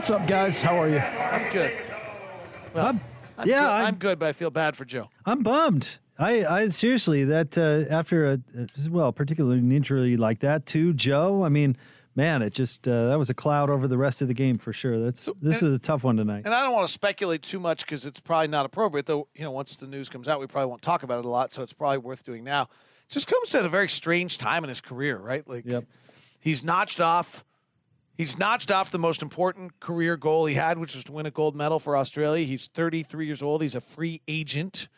What's up, guys? How are you? I'm good. Well, I'm- I'm yeah, good. I'm- I'm good, but I feel bad for Joe. I'm bummed. I, I seriously that uh, after a well, particularly an injury like that to Joe. I mean, man, it just uh, that was a cloud over the rest of the game for sure. That's this is a tough one tonight. And I don't want to speculate too much because it's probably not appropriate. Though you know, once the news comes out, we probably won't talk about it a lot. So it's probably worth doing now. It just comes at a very strange time in his career, right? Like, Yep. he's notched off. He's notched off the most important career goal he had, which was to win a gold medal for Australia. He's 33 years old. He's a free agent.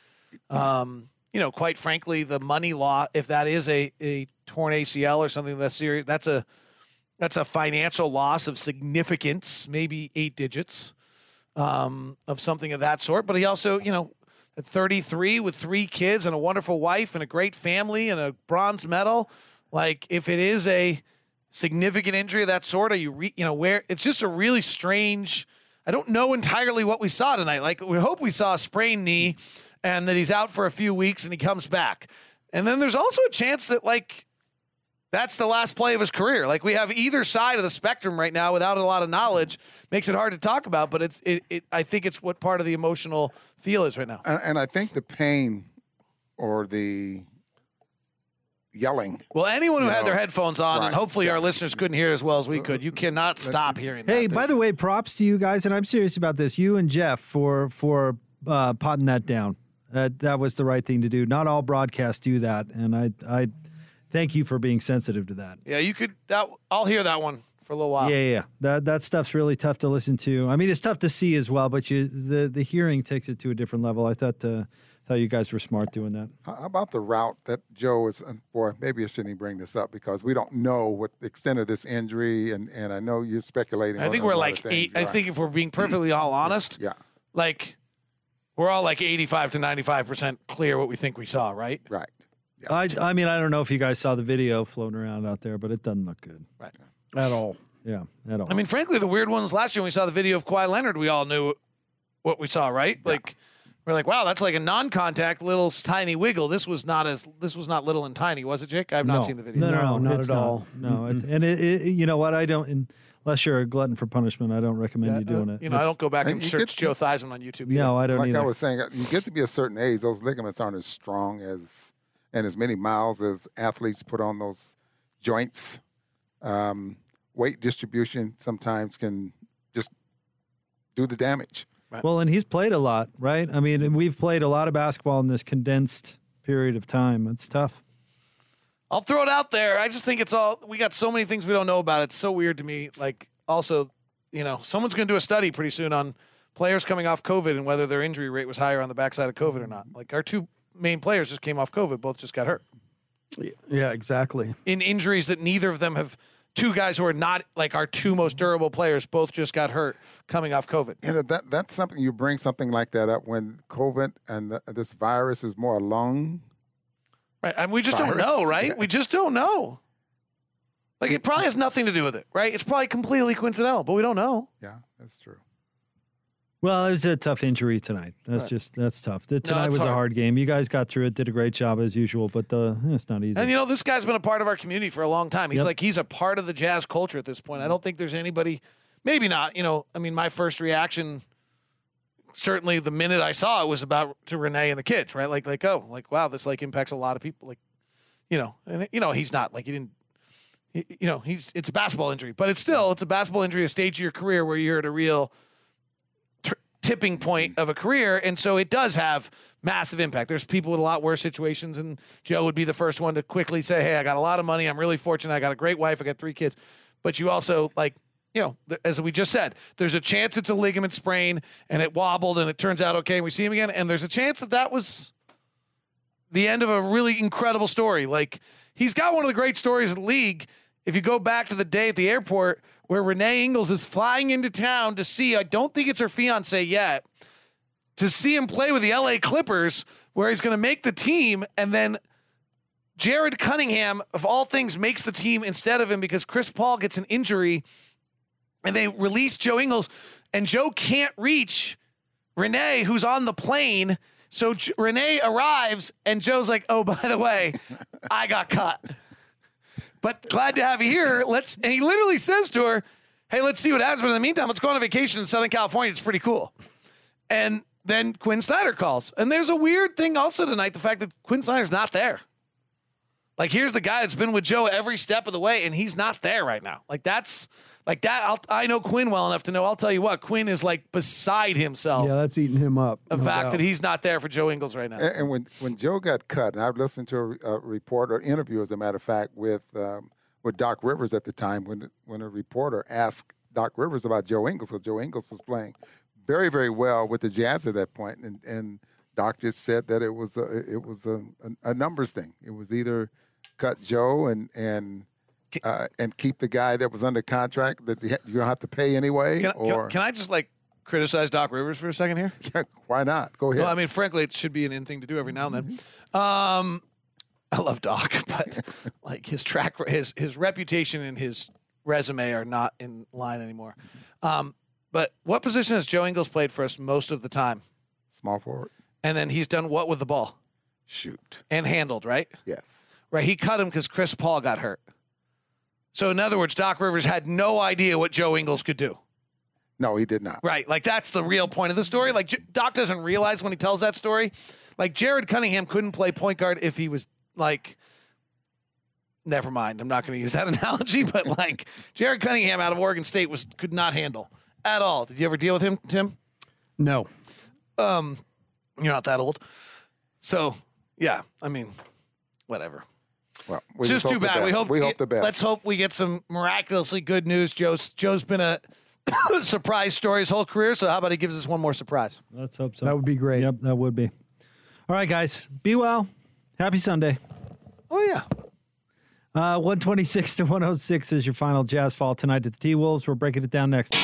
Um, you know, quite frankly, the money law, if that is a, a torn ACL or something that's serious, that's a that's a financial loss of significance, maybe eight digits um, of something of that sort. But he also, you know, at 33 with three kids and a wonderful wife and a great family and a bronze medal, like if it is a significant injury of that sort, are you, re, you know, where it's just a really strange. I don't know entirely what we saw tonight. Like we hope we saw a sprained knee and that he's out for a few weeks and he comes back. And then there's also a chance that like that's the last play of his career. Like we have either side of the spectrum right now without a lot of knowledge makes it hard to talk about, but it's it, it I think it's what part of the emotional feel is right now. And, and I think the pain or the yelling. Well, anyone who had No. their headphones on, and Right, hopefully our listeners couldn't hear as well as we could, you cannot stop hearing Hey, that. by the way, props to you guys, and I'm serious about this. You and Jeff for for uh, potting that down. That that was the right thing to do. Not all broadcasts do that, and I I thank you for being sensitive to that. yeah, you could that I'll hear that one for a little while. Yeah, yeah, yeah. That that stuff's really tough to listen to. I mean, it's tough to see as well, but you the the hearing takes it to a different level. I thought uh, thought you guys were smart doing that. How how about the route that Joe is? and Boy, maybe I shouldn't even bring this up because we don't know what the extent of this injury, and, and I know you're speculating. I think we're like things, eight. I think if we're being perfectly all honest, Yeah, like we're all like 85 to 95 percent clear what we think we saw, right? right. Yeah. I I mean, I don't know if you guys saw the video floating around out there, but it doesn't look good Right. At all. Yeah, at all. I mean, frankly, the weird ones last year when we saw the video of Kawhi Leonard, we all knew what we saw, right? Like we're like, wow, that's like a non-contact little tiny wiggle. This was not as this was not little and tiny, was it, Jake? I've not No. seen the video. no, no, No, no, not it's at all. No, it's and it, it, you know what? I don't unless you're a glutton for punishment. I don't recommend you Uh, doing it. You know, I It's- don't go back And and you search get- Joe Theismann on YouTube. Either. No, I don't like either. I was saying, you get to be a certain age; those ligaments aren't as strong as and as many miles as athletes put on those joints. Um, weight distribution sometimes can just do the damage. Well, and he's played a lot, right? I mean, and we've played a lot of basketball in this condensed period of time. It's tough. I'll throw it out there. I just think it's all we got so many things we don't know about. It's so weird to me. Like also, you know, someone's going to do a study pretty soon on players coming off COVID and whether their injury rate was higher on the backside of COVID or not. Like our two main players just came off COVID, both just got hurt Yeah, exactly. in injuries that neither of them have. Two guys who are not like our two most durable players both just got hurt coming off COVID. You know, that that's something you bring something like that up when COVID and the, this virus is more a lung. Right. And we just don't know, right? Yeah. We just don't know. Like it probably has nothing to do with it, right? It's probably completely coincidental, but we don't know. Yeah, that's true. Well, it was a tough injury tonight. That's Right. just that's tough. The, tonight it's was a hard. hard game. You guys got through it, did a great job as usual, but uh, it's not easy. And you know, this guy's been a part of our community for a long time. He's Yep. like he's a part of the jazz culture at this point. I don't think there's anybody maybe not, you know, I mean my first reaction certainly the minute I saw it was about to Renee and the kids, right? Like like oh, like wow, this like impacts a lot of people like you know, and you know, he's not like he didn't you know, he's it's a basketball injury, but it's still it's a basketball injury, a stage of your career where you're at a real tipping point of a career, and so it does have massive impact. There's people with a lot worse situations, and Joe would be the first one to quickly say, "Hey, I got a lot of money. I'm really fortunate. I got a great wife. I got three kids." But you also like. You know, as we just said, there's a chance it's a ligament sprain and it wobbled and it turns out okay. And we see him again, and there's a chance that that was the end of a really incredible story. Like he's got one of the great stories of the league. If you go back to the day at the airport where Renee Ingles is flying into town to see, I don't think it's her fiance yet, to see him play with the LA Clippers, where he's going to make the team, and then Jared Cunningham, of all things, makes the team instead of him because Chris Paul gets an injury, and they release Joe Ingles, and Joe can't reach Renee, who's on the plane. So Renee arrives, and Joe's like, "Oh, by the way, I got cut, but glad to have you here." Let's. And he literally says to her, hey, let's see what happens. But in the meantime, let's go on a vacation in Southern California. It's pretty cool. And then Quinn Snyder calls. And there's a weird thing also tonight the fact that Quinn Snyder's not there. Like, here's the guy that's been with Joe every step of the way, and he's not there right now. Like, that's like that. I'll, I know Quinn well enough to know. I'll tell you what, Quinn is like beside himself. Yeah, that's eating him up. the no fact doubt. that he's not there for Joe Ingles right now. And, and when when Joe got cut, and I've listened to a, a report or interview, as a matter of fact, with um, with Doc Rivers at the time, when when a reporter asked Doc Rivers about Joe Ingles, because Joe Ingles was playing very very well with the Jazz at that point, and and Doc just said that it was a, it was a, a, numbers thing. It was either cut Joe and and uh, and keep the guy that was under contract that you don't have to pay anyway, Can, or can, I just like criticize Doc Rivers for a second here? Yeah, why not? Go ahead. Well, I mean, frankly, it should be an in thing to do every now and then. Um, I love Doc, but like his track, his his reputation and his resume are not in line anymore. Um, but what position has Joe Ingles played for us most of the time? Small forward. And then he's done what with the ball Shoot. and handled, right? Yes. Right. He cut him because Chris Paul got hurt. So in other words, Doc Rivers had no idea what Joe Ingles could do. No, he did not. Right. Like that's the real point of the story. Like J- Doc doesn't realize when he tells that story. Like Jared Cunningham couldn't play point guard if he was like. Never mind. I'm not going to use that analogy, but like Jared Cunningham out of Oregon State was could not handle at all. Did you ever deal with him, Tim? no. Um, you're not that old, so yeah. I mean, whatever. Well, we Just hope too the bad. We best. hope we hope the best. Let's hope we get some miraculously good news. Joe's Joe's been a surprise story his whole career. So how about he gives us one more surprise? Let's hope so. That would be great. Yep, that would be. All right, guys. Be well. Happy Sunday. Oh yeah. Uh, 126 to 106 is your final Jazz fall tonight at the T Wolves. We're breaking it down next.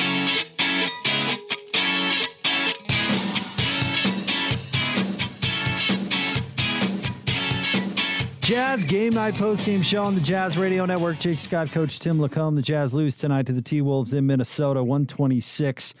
Jazz Game Night Post Game Show on the Jazz Radio Network. Jake Scott, Coach Tim LaComb. The Jazz lose tonight to the T Wolves in Minnesota, 126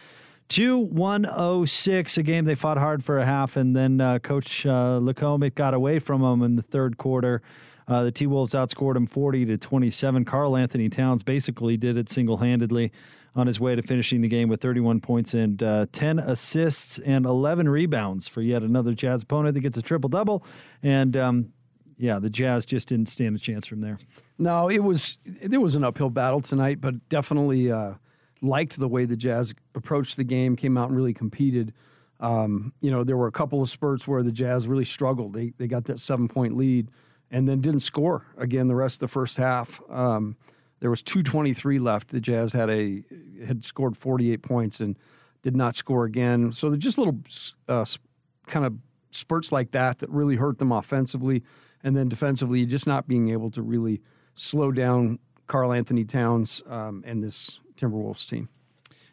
to 106. A game they fought hard for a half, and then uh, Coach uh, LaComb it got away from them in the third quarter. Uh, the T Wolves outscored them 40 to 27. Karl-Anthony Towns basically did it single handedly on his way to finishing the game with 31 points and uh, 10 assists and 11 rebounds for yet another Jazz opponent that gets a triple double. And um, yeah, the Jazz just didn't stand a chance from there. No, it was there was an uphill battle tonight, but definitely uh, liked the way the Jazz approached the game, came out and really competed. Um, you know, there were a couple of spurts where the Jazz really struggled. They they got that seven point lead and then didn't score again the rest of the first half. Um, there was 223 left. The Jazz had a had scored 48 points and did not score again. So they're just little uh, kind of spurts like that that really hurt them offensively, and then defensively, just not being able to really slow down Karl-Anthony Towns um, and this Timberwolves team.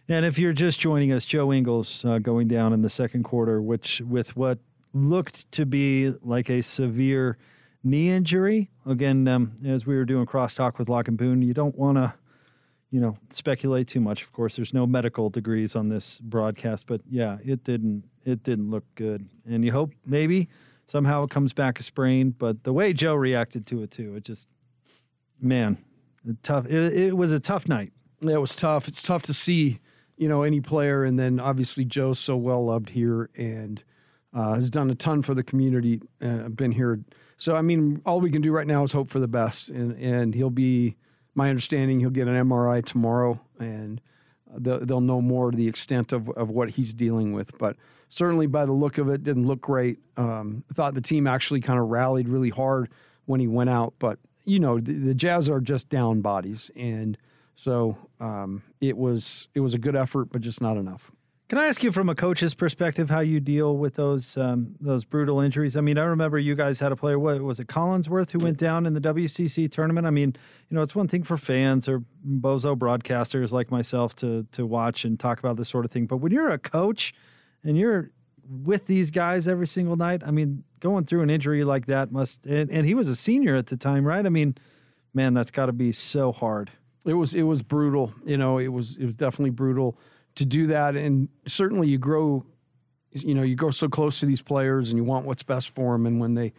And if you're just joining us, Joe Ingles uh, going down in the second quarter, which with what looked to be like a severe knee injury. Again, um, as we were doing crosstalk with Locke and Boone, you don't want to, you know, speculate too much. Of course, there's no medical degrees on this broadcast, but yeah, it didn't it didn't look good. And you hope maybe somehow it comes back a sprain. But the way Joe reacted to it too, it just man, tough. It, it was a tough night. Yeah, it was tough. It's tough to see, you know, any player, and then obviously Joe's so well loved here and uh, has done a ton for the community. Uh, been here, so I mean, all we can do right now is hope for the best, and and he'll be. My understanding, he'll get an MRI tomorrow, and they'll, they'll know more to the extent of, of what he's dealing with. But certainly, by the look of it, didn't look great. Um, thought the team actually kind of rallied really hard when he went out, but you know, the, the Jazz are just down bodies, and so um, it was it was a good effort, but just not enough. Can I ask you from a coach's perspective how you deal with those um, those brutal injuries? I mean, I remember you guys had a player. What was it, Collinsworth, who went down in the WCC tournament? I mean, you know, it's one thing for fans or bozo broadcasters like myself to to watch and talk about this sort of thing, but when you're a coach and you're with these guys every single night, I mean, going through an injury like that must. And, and he was a senior at the time, right? I mean, man, that's got to be so hard. It was it was brutal. You know, it was it was definitely brutal to do that, and certainly you grow. You know, you go so close to these players, and you want what's best for them. And when they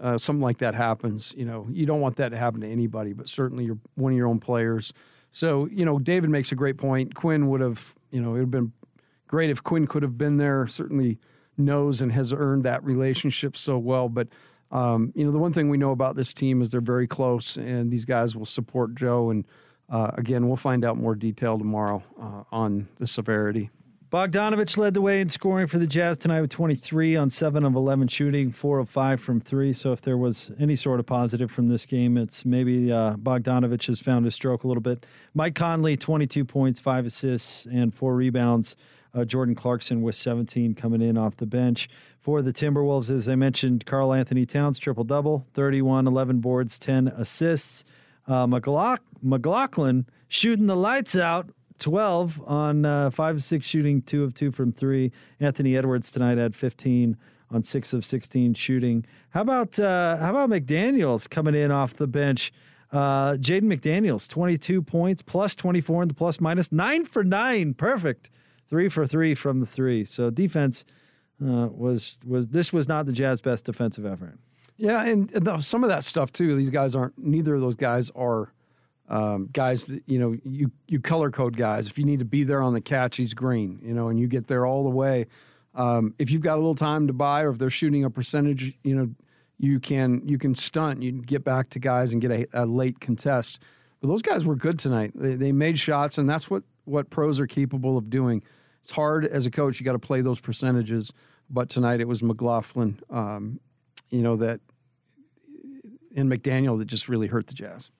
uh, something like that happens, you know, you don't want that to happen to anybody. But certainly, you're one of your own players. So you know, David makes a great point. Quinn would have, you know, it would have been great if Quinn could have been there. Certainly knows and has earned that relationship so well. But um, you know, the one thing we know about this team is they're very close, and these guys will support Joe. And uh, again, we'll find out more detail tomorrow uh, on the severity. Bogdanovic led the way in scoring for the Jazz tonight with 23 on 7 of 11 shooting, 4 of 5 from 3. So if there was any sort of positive from this game, it's maybe uh, Bogdanovic has found his stroke a little bit. Mike Conley, 22 points, 5 assists, and 4 rebounds. Uh, Jordan Clarkson with 17 coming in off the bench. For the Timberwolves, as I mentioned, Karl-Anthony Towns, triple double, 31, 11 boards, 10 assists. Uh, McLaughlin shooting the lights out 12 on uh, 5 of 6 shooting, 2 of 2 from 3. Anthony Edwards tonight had 15 on 6 of 16 shooting. How about uh, how about McDaniels coming in off the bench? Uh, Jaden McDaniels, 22 points, plus 24 in the plus minus, 9 for 9. Perfect. 3 for 3 from the 3. So defense uh, was was this was not the Jazz best defensive effort. Yeah, and the, some of that stuff too. These guys aren't. Neither of those guys are um, guys that you know you you color code guys. If you need to be there on the catch, he's green. You know, and you get there all the way. Um, if you've got a little time to buy, or if they're shooting a percentage, you know, you can you can stunt. You get back to guys and get a, a late contest. But those guys were good tonight. They, they made shots, and that's what what pros are capable of doing. It's hard as a coach. You got to play those percentages. But tonight it was McLaughlin, um, you know that, and McDaniel that just really hurt the Jazz.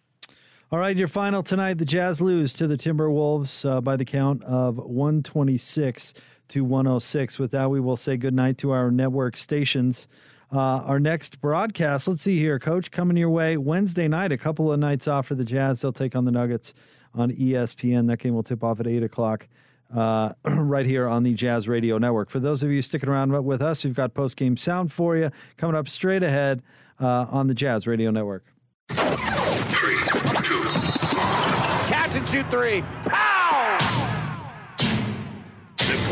All right, your final tonight. The Jazz lose to the Timberwolves uh, by the count of 126 to 106. With that, we will say goodnight to our network stations. Uh, our next broadcast, let's see here, Coach, coming your way Wednesday night, a couple of nights off for the Jazz. They'll take on the Nuggets on ESPN. That game will tip off at 8 o'clock. Uh, right here on the Jazz Radio Network. For those of you sticking around with us, we've got post game sound for you coming up straight ahead uh, on the Jazz Radio Network. Three, two, Catch and shoot three. Pow!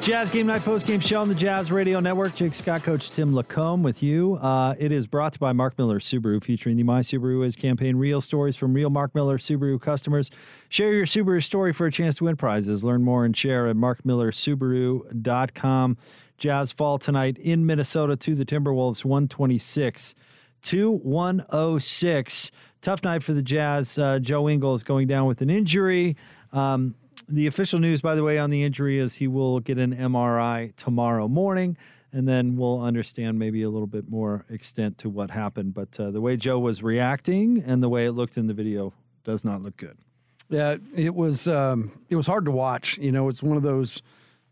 Jazz Game Night Post Game Show on the Jazz Radio Network. Jake Scott, Coach Tim LaComb with you. Uh, it is brought to you by Mark Miller Subaru, featuring the My Subaru Is campaign. Real stories from real Mark Miller Subaru customers. Share your Subaru story for a chance to win prizes. Learn more and share at markmillersubaru.com. Jazz fall tonight in Minnesota to the Timberwolves, 126 to 106. Tough night for the Jazz. Uh, Joe Ingles going down with an injury. Um, the official news, by the way, on the injury is he will get an MRI tomorrow morning, and then we'll understand maybe a little bit more extent to what happened. But uh, the way Joe was reacting and the way it looked in the video does not look good. Yeah, it was um, it was hard to watch. You know, it's one of those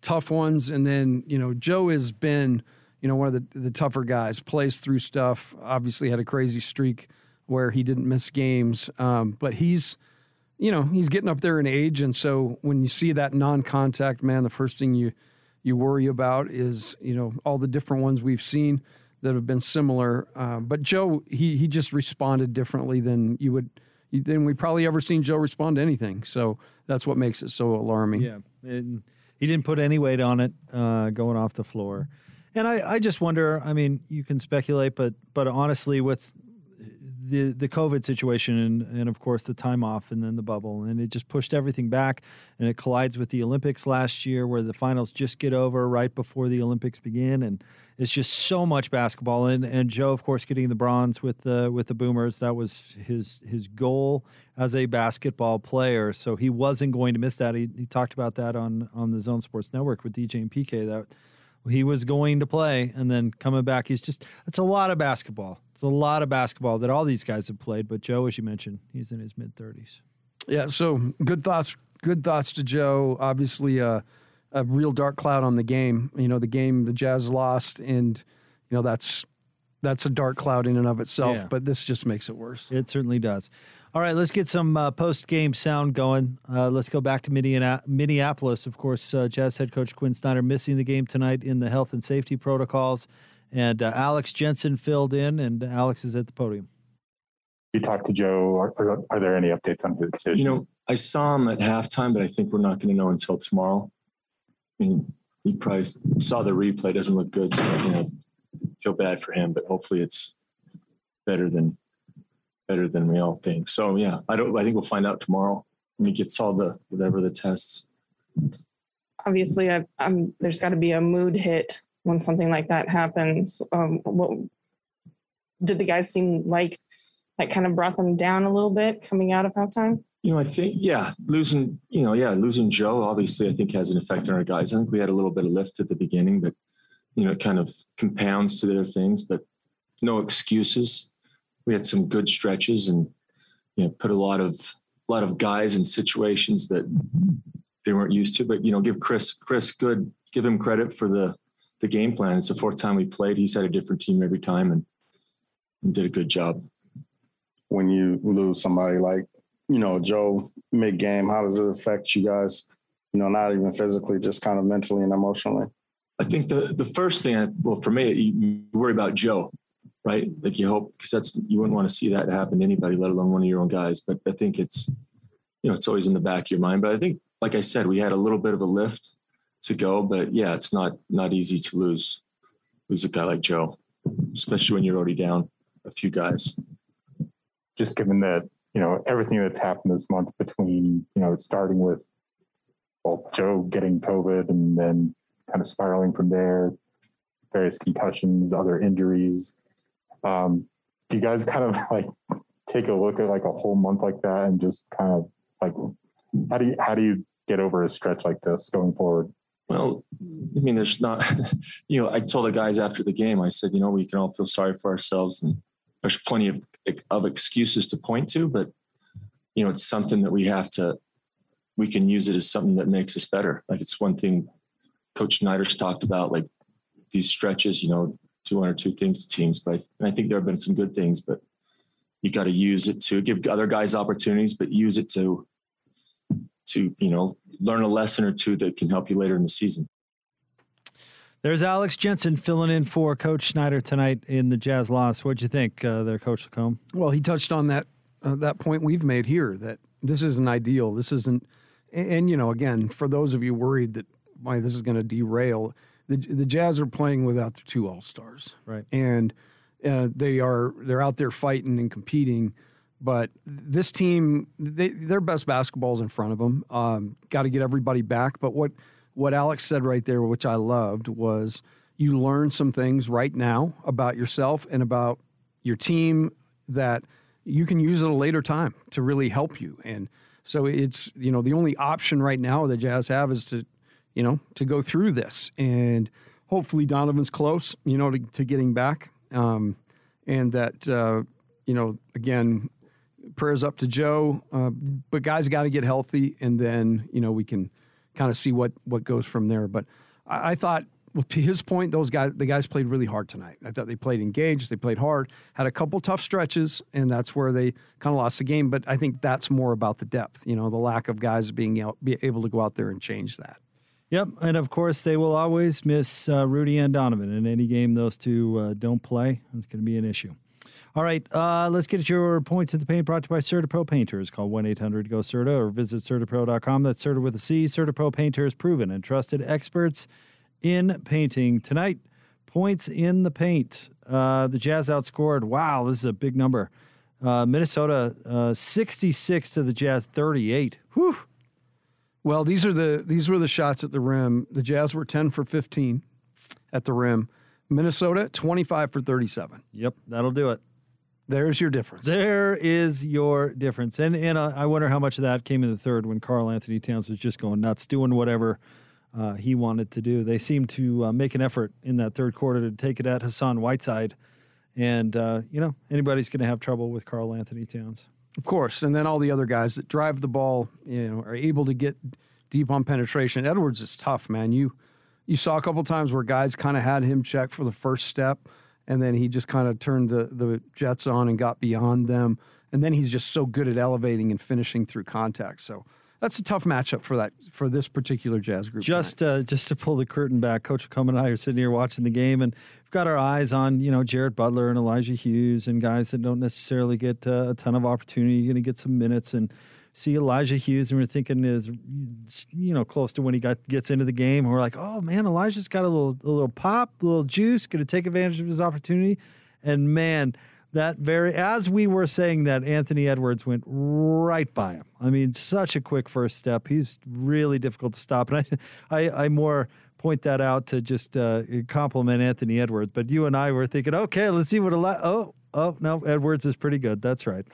tough ones. And then you know, Joe has been you know one of the the tougher guys. Plays through stuff. Obviously, had a crazy streak where he didn't miss games, um, but he's you know, he's getting up there in age, and so when you see that non-contact man, the first thing you you worry about is you know all the different ones we've seen that have been similar. Uh, but Joe, he he just responded differently than you would than we probably ever seen Joe respond to anything. So that's what makes it so alarming. Yeah, and he didn't put any weight on it uh, going off the floor. And I, I just wonder. I mean, you can speculate, but but honestly, with the the COVID situation and and of course the time off and then the bubble. And it just pushed everything back and it collides with the Olympics last year where the finals just get over right before the Olympics begin. And it's just so much basketball. And and Joe of course getting the bronze with the with the Boomers that was his his goal as a basketball player. So he wasn't going to miss that. He, he talked about that on on the Zone Sports Network with DJ and PK that he was going to play and then coming back. He's just it's a lot of basketball it's a lot of basketball that all these guys have played but joe as you mentioned he's in his mid 30s yeah so good thoughts good thoughts to joe obviously uh, a real dark cloud on the game you know the game the jazz lost and you know that's that's a dark cloud in and of itself Yeah. but this just makes it worse It certainly does. All right, let's get some uh, post game sound going. Uh, let's go back to Minneapolis. Of course, uh, Jazz head coach Quinn Snyder missing the game tonight in the health and safety protocols. And uh, Alex Jensen filled in, and Alex is at the podium. You talked to Joe. Are, are there any updates on his decision? You know, I saw him at halftime, but I think we're not going to know until tomorrow. I mean, he probably saw the replay. Doesn't look good, so you know, feel bad for him. But hopefully, it's better than better than we all think. So yeah, I don't. I think we'll find out tomorrow when he gets all the whatever the tests. Obviously, I, I'm, there's got to be a mood hit when something like that happens. Um, what did the guys seem like? That kind of brought them down a little bit coming out of halftime. You know, I think yeah, losing you know yeah losing Joe obviously I think has an effect on our guys. I think we had a little bit of lift at the beginning, but you know it kind of compounds to their things. But no excuses. We had some good stretches and you know put a lot of a lot of guys in situations that they weren't used to. But you know, give Chris Chris good give him credit for the the game plan. It's the fourth time we played. He's had a different team every time and, and did a good job when you lose somebody like you know Joe mid game? How does it affect you guys? You know, not even physically, just kind of mentally and emotionally. I think the the first thing, well, for me, you worry about Joe, right? Like you hope because that's you wouldn't want to see that happen to anybody, let alone one of your own guys. But I think it's you know it's always in the back of your mind. But I think, like I said, we had a little bit of a lift to go, but yeah, it's not not easy to lose lose a guy like Joe, especially when you're already down a few guys just given that you know everything that's happened this month between you know starting with well Joe getting COVID and then kind of spiraling from there, various concussions, other injuries. Um, do you guys kind of like take a look at like a whole month like that and just kind of like how do you how do you get over a stretch like this going forward? Well, I mean, there's not, you know, I told the guys after the game, I said, you know, we can all feel sorry for ourselves and there's plenty of of excuses to point to, but you know, it's something that we have to we can use it as something that makes us better. Like it's one thing Coach Snyder's talked about, like these stretches, you know, do one or two things to teams. But I, I think there have been some good things, but you got to use it to give other guys opportunities, but use it to to you know learn a lesson or two that can help you later in the season. There's Alex Jensen filling in for Coach Snyder tonight in the Jazz loss. What'd you think, uh, there, Coach LaComb? Well, he touched on that uh, that point we've made here that this isn't ideal. This isn't, and, and you know, again, for those of you worried that why this is going to derail, the the Jazz are playing without their two All Stars, right? And uh, they are they're out there fighting and competing. But this team, they, their best basketball is in front of them. Um, Got to get everybody back. But what what Alex said right there, which I loved, was you learn some things right now about yourself and about your team that you can use at a later time to really help you. And so it's, you know, the only option right now the Jazz have is to, you know, to go through this. And hopefully Donovan's close, you know, to, to getting back. Um, and that, uh, you know, again, prayers up to Joe. Uh, but guys got to get healthy, and then, you know, we can – kind of see what what goes from there. But I, I thought well, to his point, those guys, the guys played really hard tonight. I thought they played engaged, they played hard, had a couple tough stretches, and that's where they kind of lost the game. But I think that's more about the depth, you know, the lack of guys being out, be able to go out there and change that. Yep, and of course they will always miss uh, Rudy and Donovan in any game those two uh, don't play. It's going to be an issue. All right, uh, let's get your points in the paint brought to you by CertaPro Painters. Call 1 800 GO CERTA or visit CertaPro.com. That's Certa with a C. CertaPro Painters, proven and trusted experts in painting. Tonight, points in the paint. Uh, the Jazz outscored. Wow, this is a big number. Uh, Minnesota uh, 66 to the Jazz 38. Whew. Well, these are the these were the shots at the rim. The Jazz were 10 for 15 at the rim. Minnesota 25 for 37. Yep, that'll do it. There's your difference. There is your difference. And and uh, I wonder how much of that came in the third when Karl-Anthony Towns was just going nuts, doing whatever uh, he wanted to do. They seemed to uh, make an effort in that third quarter to take it at Hassan Whiteside. And, uh, you know, anybody's going to have trouble with Karl-Anthony Towns. Of course. And then all the other guys that drive the ball, you know, are able to get deep on penetration. Edwards is tough, man. You you saw a couple times where guys kind of had him check for the first step and then he just kind of turned the, the Jets on and got beyond them. And then he's just so good at elevating and finishing through contact. So that's a tough matchup for that for this particular Jazz group. Just uh, just to pull the curtain back, Coach Coleman and I are sitting here watching the game, and we've got our eyes on you know Jared Butler and Elijah Hughes and guys that don't necessarily get uh, a ton of opportunity. You're going to get some minutes and see Elijah Hughes, and we're thinking is you know close to when he got gets into the game. We're like, oh man, Elijah's got a little a little pop, a little juice, going to take advantage of his opportunity. And man, that very as we were saying that, Anthony Edwards went right by him. I mean, such a quick first step. He's really difficult to stop, and I I, I more point that out to just uh, compliment Anthony Edwards. But you and I were thinking, okay, let's see what Eli- oh oh no, Edwards is pretty good. That's right.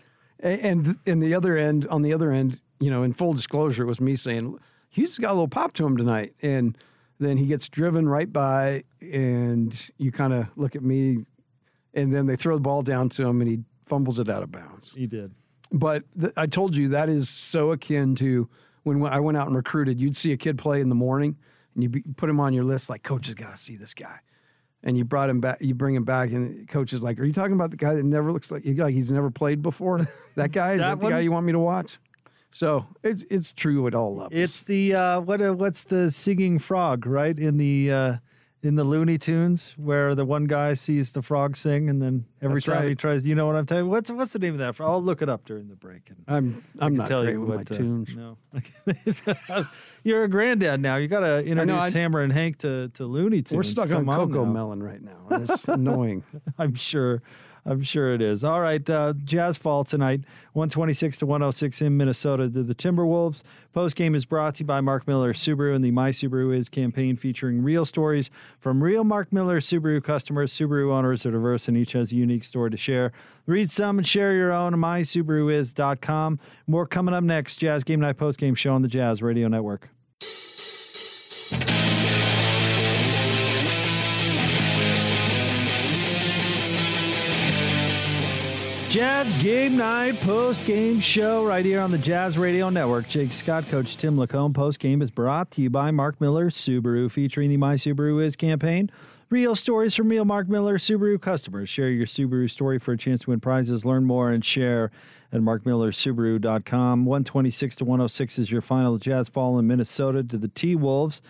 And in the other end, on the other end, you know, in full disclosure, it was me saying Hughes got a little pop to him tonight, and then he gets driven right by, and you kind of look at me, and then they throw the ball down to him, and he fumbles it out of bounds. He did. But th- I told you that is so akin to when I went out and recruited. You'd see a kid play in the morning, and you be, put him on your list like, coach has got to see this guy and you brought him back, you bring him back, and coach is like, "Are you talking about the guy that never looks like like he's never played before? That guy is that, that the guy you want me to watch?" So it's it's true at all levels. It's the uh, what uh, what's the singing frog right in the uh, in the Looney Tunes where the one guy sees the frog sing and then every That's time right. he tries, you know what I'm telling you? What's what's the name of that? I'll look it up during the break. And I'm I'm not tell great you with what, my uh, tunes. No, you're a granddad now. You got to introduce know, I, Hammer and Hank to to Looney Tunes. We're stuck Come on CoComelon right now. It's annoying. I'm sure. I'm sure it is. All right, uh, Jazz fall tonight, 126 to 106 in Minnesota to the Timberwolves. Post game is brought to you by Mark Miller Subaru and the My Subaru Is campaign featuring real stories from real Mark Miller Subaru customers. Subaru owners are diverse and each has a unique story to share. Read some and share your own mysubaruis.com. More coming up next. Jazz Game Night Post Game Show on the Jazz Radio Network. Jazz Game Night post game show right here on the Jazz Radio Network. Jake Scott, Coach Tim LaComb. Post game is brought to you by Mark Miller Subaru, featuring the My Subaru Is campaign. Real stories from real Mark Miller Subaru customers. Share your Subaru story for a chance to win prizes. Learn more and share at markmillersubaru.com. 126 to 106 is your final Jazz fall in Minnesota to the T Wolves.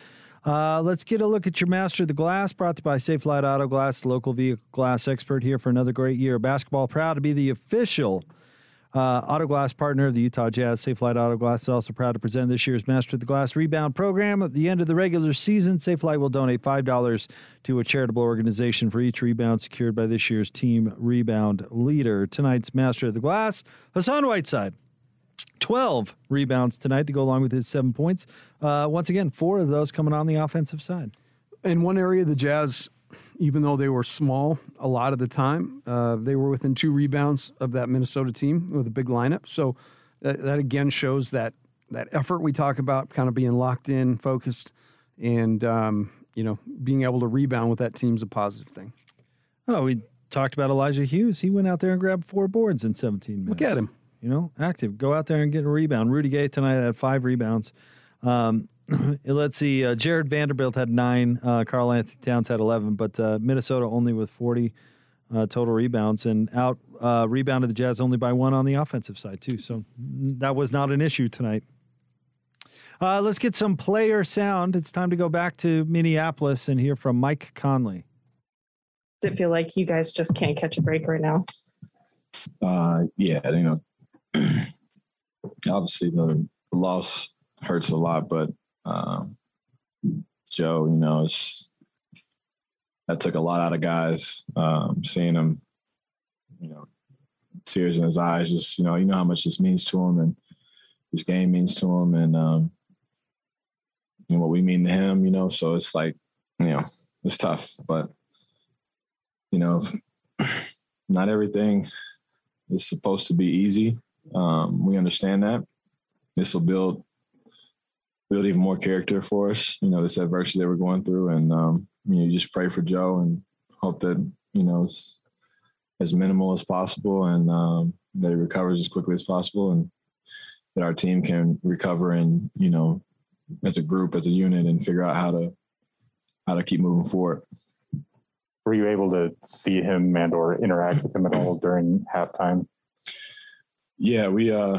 Uh, let's get a look at your Master of the Glass, brought to you by Safelite Auto Glass, local vehicle glass expert here for another great year. Basketball proud to be the official uh, auto glass partner of the Utah Jazz. Safelite Auto Glass is also proud to present this year's Master of the Glass rebound program. At the end of the regular season, Safelite will donate $5 to a charitable organization for each rebound secured by this year's team rebound leader. Tonight's Master of the Glass, Hassan Whiteside. 12 rebounds tonight to go along with his seven points. Uh, once again, four of those coming on the offensive side. In one area, the Jazz, even though they were small a lot of the time, uh, they were within two rebounds of that Minnesota team with a big lineup. So that, that again shows that that effort we talk about, kind of being locked in, focused, and um, you know being able to rebound with that team's a positive thing. Oh, we talked about Elijah Hughes. He went out there and grabbed four boards in 17 minutes. Look at him you know, active. Go out there and get a rebound. Rudy Gay tonight had five rebounds. Um, let's see. Uh, Jarred Vanderbilt had nine. Uh, Karl-Anthony Towns had 11, but uh, Minnesota only with 40 uh, total rebounds and out uh, rebounded the Jazz only by one on the offensive side, too. So that was not an issue tonight. Uh, let's get some player sound. It's time to go back to Minneapolis and hear from Mike Conley. Does it feel like you guys just can't catch a break right now? Uh, yeah, you know, obviously the, loss hurts a lot, but um, Joe, you know, it's that took a lot out of guys. Um, seeing him, you know, tears in his eyes, just you know, you know how much this means to him, and this game means to him, and um, and what we mean to him, you know. So it's like, you know, it's tough, but you know, not everything is supposed to be easy. Um, we understand that. This will build build even more character for us. You know, this adversity that we're going through, and um, you know, you just pray for Joe and hope that you know it's as minimal as possible, and um, that he recovers as quickly as possible, and that our team can recover and you know, as a group, as a unit, and figure out how to how to keep moving forward. Were you able to see him and or interact with him at all during halftime? Yeah, we uh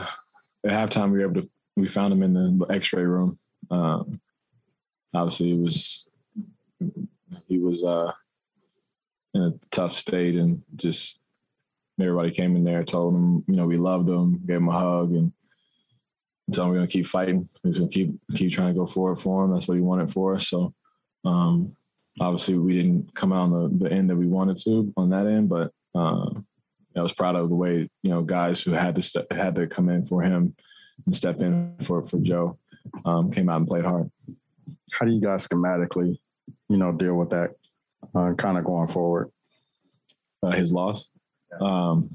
at halftime we were able to we found him in the X-ray room. Um, obviously, it was he was uh in a tough state, and just everybody came in there, told him, you know, we loved him, gave him a hug, and told him we're gonna keep fighting. We're gonna keep keep trying to go forward for him. That's what he wanted for us. So, um, obviously, we didn't come out on the, the end that we wanted to on that end, but uh, I was proud of the way you know guys who had to step, had to come in for him and step in for for Joe um, came out and played hard. How do you guys schematically, you know, deal with that uh, kind of going forward? Uh, his loss. Um,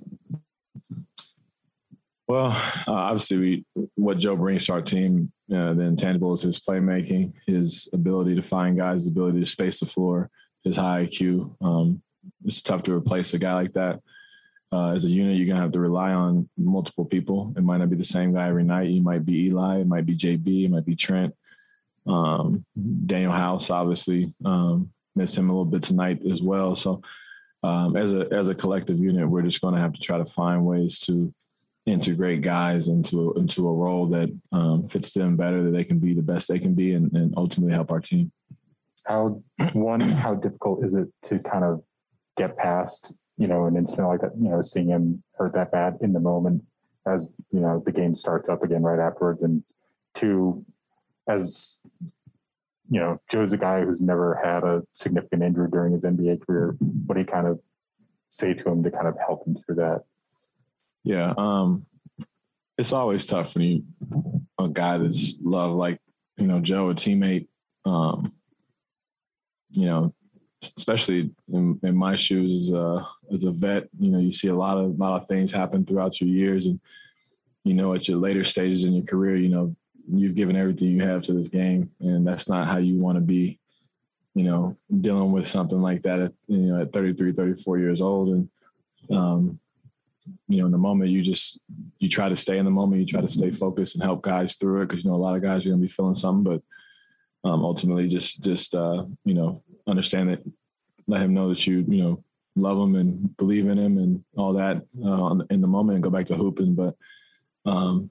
well, uh, obviously, we what Joe brings to our team, uh, the intangible is his playmaking, his ability to find guys, the ability to space the floor, his high IQ. Um, it's tough to replace a guy like that. Uh, as a unit, you're gonna have to rely on multiple people. It might not be the same guy every night. You might be Eli, it might be JB, it might be Trent, um, Danuel House. Obviously, um, missed him a little bit tonight as well. So, um, as a as a collective unit, we're just to have to try to find ways to integrate guys into into a role that um, fits them better, that they can be the best they can be, and, and ultimately help our team. How one, how difficult is it to kind of get past you know, an incident like that, you know, seeing him hurt that bad in the moment as, you know, the game starts up again right afterwards. And two, as, you know, Joe's a guy who's never had a significant injury during his NBA career. What do you kind of say to him to kind of help him through that? Yeah. Um, it's always tough when you, a guy that's loved like, you know, Joe, a teammate, um, you know, especially in, in, my shoes as a as a vet, you know, you see a lot of lot of things happen throughout your years, and you know, at your later stages in your career, you know, you've given everything you have to this game, and that's not how you want to be, you know, dealing with something like that at you know at 33, 34 years old, and um, you know, in the moment, you just you try to stay in the moment, you try to stay focused and help guys through it because you know a lot of guys are gonna be feeling something, but um, ultimately just just uh, you know understand it, let him know that you you know love him and believe in him and all that uh, in the moment and go back to hooping. But um,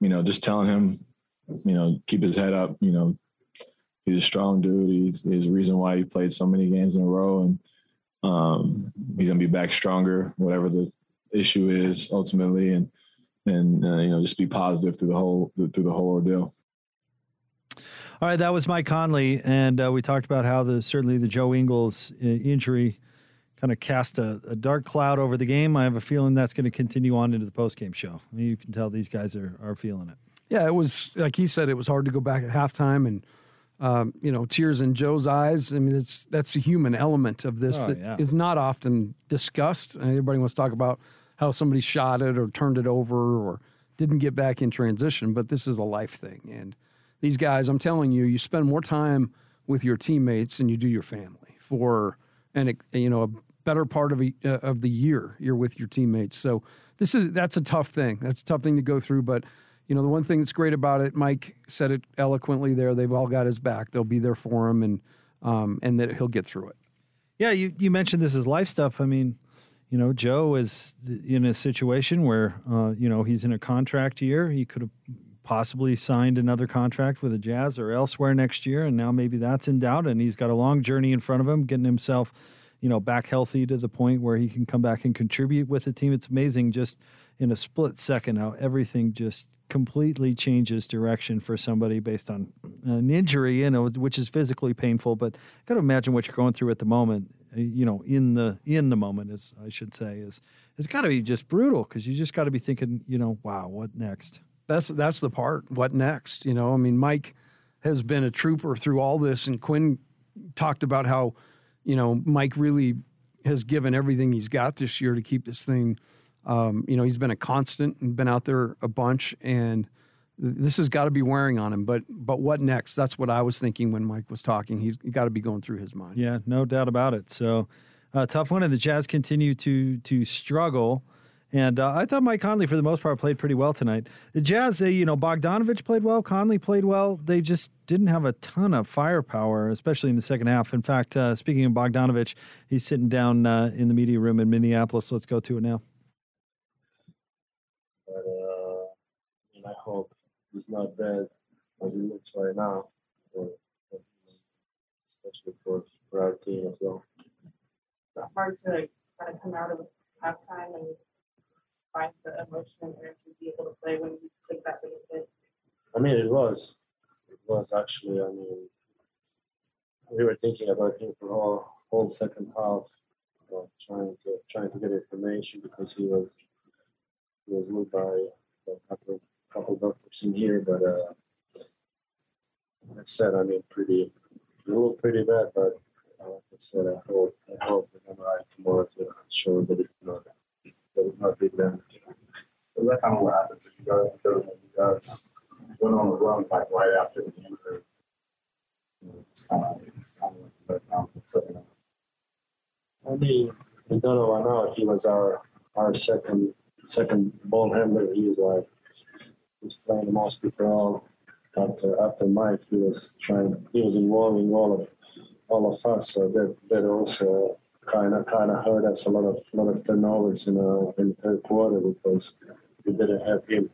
you know, just telling him, you know, keep his head up. You know, he's a strong dude. He's, he's a reason why he played so many games in a row, and um, he's gonna be back stronger, whatever the issue is ultimately, and and uh, you know, just be positive through the whole through the whole ordeal. All right, that was Mike Conley, and uh, we talked about how the certainly the Joe Ingles uh, injury kind of cast a, a, dark cloud over the game. I have a feeling that's going to continue on into the post game show. You can tell these guys are are feeling it. Yeah, it was like he said. It was hard to go back at halftime, and um, you know, tears in Joe's eyes. I mean, it's that's the human element of this oh, that yeah. is not often discussed. Everybody wants to talk about how somebody shot it or turned it over or didn't get back in transition, but this is a life thing, and these guys, I'm telling you, you spend more time with your teammates than you do your family for and you know a better part of a, uh, of the year you're with your teammates. So this is that's a tough thing. That's a tough thing to go through, but you know the one thing that's great about it, Mike said it eloquently there. They've all got his back. They'll be there for him, and um, and that he'll get through it. Yeah, you you mentioned this is life stuff. I mean, you know, Joe is in a situation where uh, you know he's in a contract year. He could have possibly signed another contract with the Jazz or elsewhere next year, and now maybe that's in doubt. And he's got a long journey in front of him, getting himself, you know, back healthy to the point where he can come back and contribute with the team. It's amazing just in a split second how everything just completely changes direction for somebody based on an injury, you know, which is physically painful. But got to imagine what you're going through at the moment. You know, in the in the moment, as I should say, is it's got to be just brutal because you just got to be thinking, you know, wow, what next? That's that's the part. What next? You know, I mean, Mike has been a trooper through all this, and Quinn talked about how, you know, Mike really has given everything he's got this year to keep this thing. Um, you know, he's been a constant and been out there a bunch, and this has got to be wearing on him. But but what next? That's what I was thinking when Mike was talking. He's got to be going through his mind. Yeah, no doubt about it. So, uh, tough one, and the Jazz continue to to struggle. And uh, I thought Mike Conley, for the most part, played pretty well tonight. The Jazz, uh, you know, Bogdanovic played well, Conley played well. They just didn't have a ton of firepower, especially in the second half. In fact, uh, speaking of Bogdanovic, he's sitting down uh, in the media room in Minneapolis. Let's go to it now. But, uh, and I hope he's not bad as he looks right now, for, especially for, for our team as well. hard to kind of come out of halftime and find the emotion and to be able to play when you take that big hit? I mean, it was. It was actually. I mean, we were thinking about him for all whole second half, trying to trying to get information because he was he was moved by a couple couple doctors in here, but uh, like I said, I mean, pretty it looked pretty bad, but uh, like I said, I hope I hope the MRI tomorrow to show that it's not it's not big damage. Is that kind of what happened to you guys? You guys went on the run like right after the injury. You know, It's kind of. So, I know now. He was our our second second ball handler. He was like he was playing the most people after after Mike. He was trying. He was involving all of all of us. So that that also kind of kind of hurt us a lot of lot of turnovers in uh, in the third quarter because we didn't have him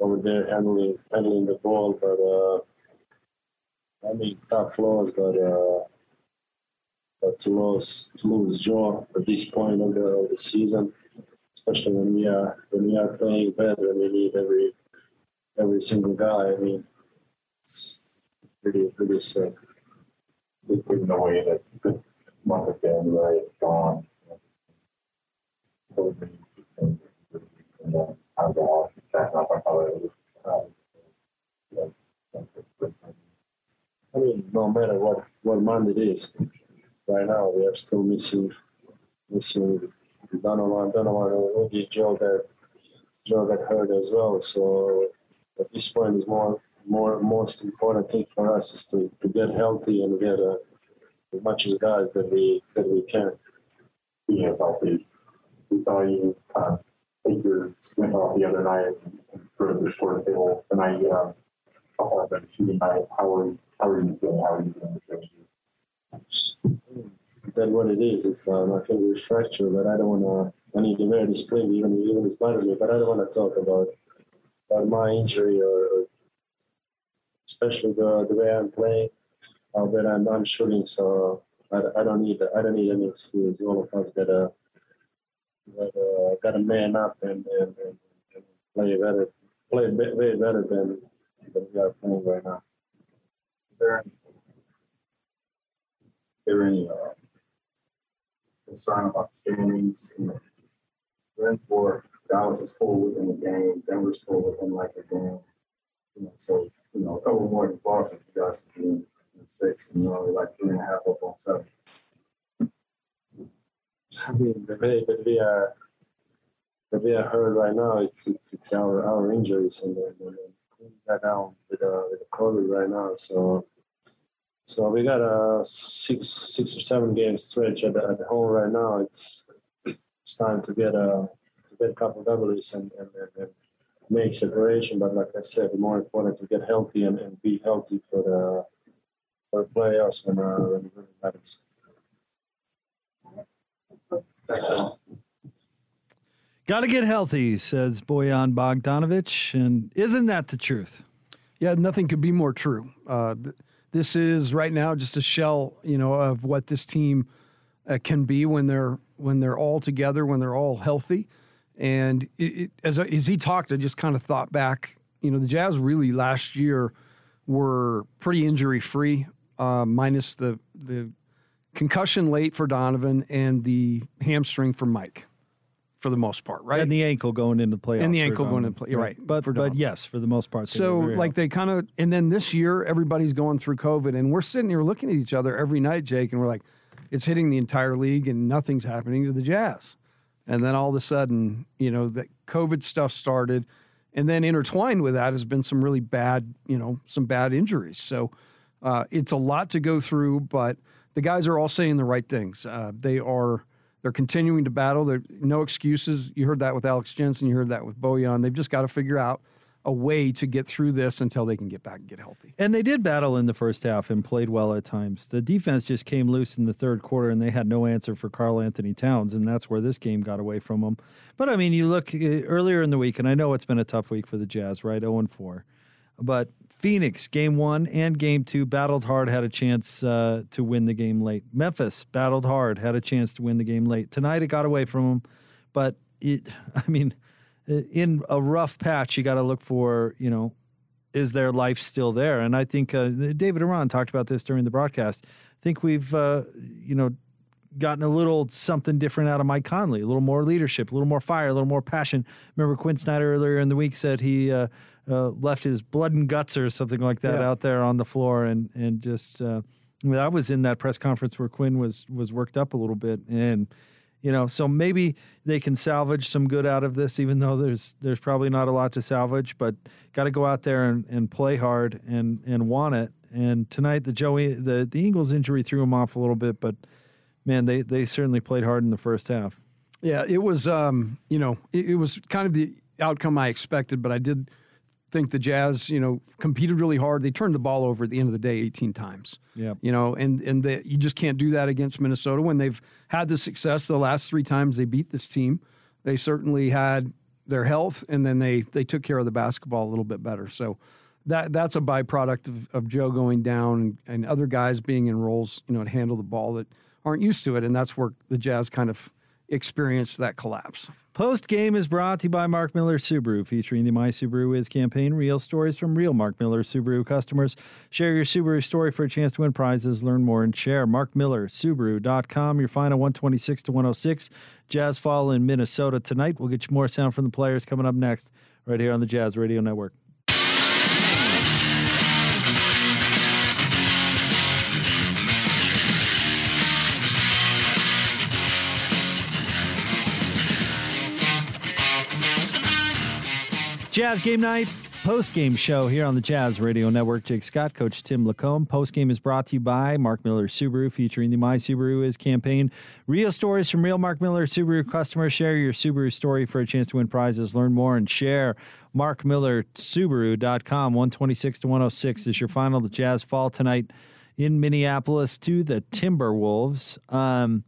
over there handling handling the ball. But uh, I mean, tough loss, but. Uh, but to lose to lose Joe at this point of the, of the season, especially when we are when we are playing better we need every every single guy. I mean, it's pretty pretty just given the way that month of January is gone. COVID, and then how the off up on how it was. um, I mean, no matter what what month it is, right now we are still missing missing Donovan, Donovan, and Rudy, Joe that Joe got hurt as well. So at this point, is more more most important thing for us is to, to get healthy and get uh, as much as guys that we that we can. being healthy. We saw you of take your sprint off the other night and improve the score table tonight. Um, couple of them shooting. How are you? How are you feeling? How are you doing this? That's what it is. It's uh, my finger is fractured, but I don't want to. I need to wear the spring, even even it's bothering me. But I don't want to talk about about my injury or, or especially the the way I'm playing, uh, when I'm I'm shooting. So I, I don't need I don't need any excuse. All of us gotta gotta, gotta man up and, and, and, play better, play be- way better than than we are playing right now. Is there any, is there any uh, concern about standings? You for Dallas is full within the game, Denver's full within like a game. You know, so you know, a couple more than Boston, you guys in six, and know, like three and a half up on seven. I mean, the way that we are, that we are hurt right now, it's it's it's our our injuries and and we down with uh with the COVID right now. So so we got a six six or seven game stretch at, at home right now. It's it's time to get a to get a couple of W's and and, and, and make separation. But like I said, more important to get healthy and, and be healthy for the for the playoffs when uh, when it really matters. Got to get healthy, says Bojan Bogdanovic. And isn't that the truth? Yeah, nothing could be more true. Uh, th- this is right now just a shell, you know, of what this team uh, can be when they're when they're all together, when they're all healthy. And it, it, as as he talked, I just kind of thought back. You know, the Jazz really last year were pretty injury free, uh, minus the the concussion late for Donovan and the hamstring for Mike, for the most part, right? And the ankle going into the playoffs. And the ankle going into play- right, But, for but Donovan. yes, for the most part. So like they kind of and then this year everybody's going through COVID and we're sitting here looking at each other every night, Jake, and we're like, it's hitting the entire league and nothing's happening to the Jazz. And then all of a sudden, you know, that COVID stuff started, and then intertwined with that has been some really bad, you know, some bad injuries. So uh, it's a lot to go through, but the guys are all saying the right things. Uh, they are they're continuing to battle. There no excuses. You heard that with Alex Jensen. You heard that with Bojan. They've just got to figure out a way to get through this until they can get back and get healthy. And they did battle in the first half and played well at times. The defense just came loose in the third quarter, and they had no answer for Karl-Anthony Towns, and that's where this game got away from them. But I mean, you look uh, earlier in the week, and I know it's been a tough week for the Jazz, right? 0 and 4. But Phoenix, game one and game two, battled hard, had a chance uh, to win the game late. Memphis battled hard, had a chance to win the game late. Tonight it got away from them, but it, I mean, in a rough patch, you got to look for, you know, is their life still there? And I think uh, David Aron talked about this during the broadcast. I think we've, uh, you know, gotten a little something different out of Mike Conley, a little more leadership, a little more fire, a little more passion. Remember Quin Snyder earlier in the week said he uh, uh, left his blood and guts or something like that Yeah. out there on the floor, and and just uh, I, mean, I was in that press conference where Quin was was worked up a little bit, and you know, so maybe they can salvage some good out of this, even though there's there's probably not a lot to salvage, but got to go out there and, and play hard and and want it. And tonight the Joey the the Ingles injury threw him off a little bit, but man, they they certainly played hard in the first half. Yeah, it was. Um, you know, it, it was kind of the outcome I expected, but I did think the Jazz, you know, competed really hard. They turned the ball over at the end of the day 18 times. Yeah. You know, and and the, you just can't do that against Minnesota when they've had the success the last three times they beat this team. They certainly had their health, and then they they took care of the basketball a little bit better. So. That, that's a byproduct of, of Joe going down and, and other guys being in roles, you know, to handle the ball that aren't used to it, and that's where the Jazz kind of experienced that collapse. Post game is brought to you by Mark Miller Subaru, featuring the My Subaru Is campaign. Real stories from real Mark Miller Subaru customers. Share your Subaru story for a chance to win prizes. Learn more and share. MarkMillerSubaru.com. Your final 126 to 106. Jazz Fall in Minnesota tonight. We'll get you more sound from the players coming up next, right here on the Jazz Radio Network. Jazz Game Night post game show here on the Jazz Radio Network. Jake Scott, Coach Tim LaComb. Post game is brought to you by Mark Miller Subaru, featuring the My Subaru Is campaign. Real stories from real Mark Miller Subaru customers. Share your Subaru story for a chance to win prizes. Learn more and share. MarkMillerSubaru.com. 126 to 106 is your final. The Jazz fall tonight in Minneapolis to the Timberwolves. Um,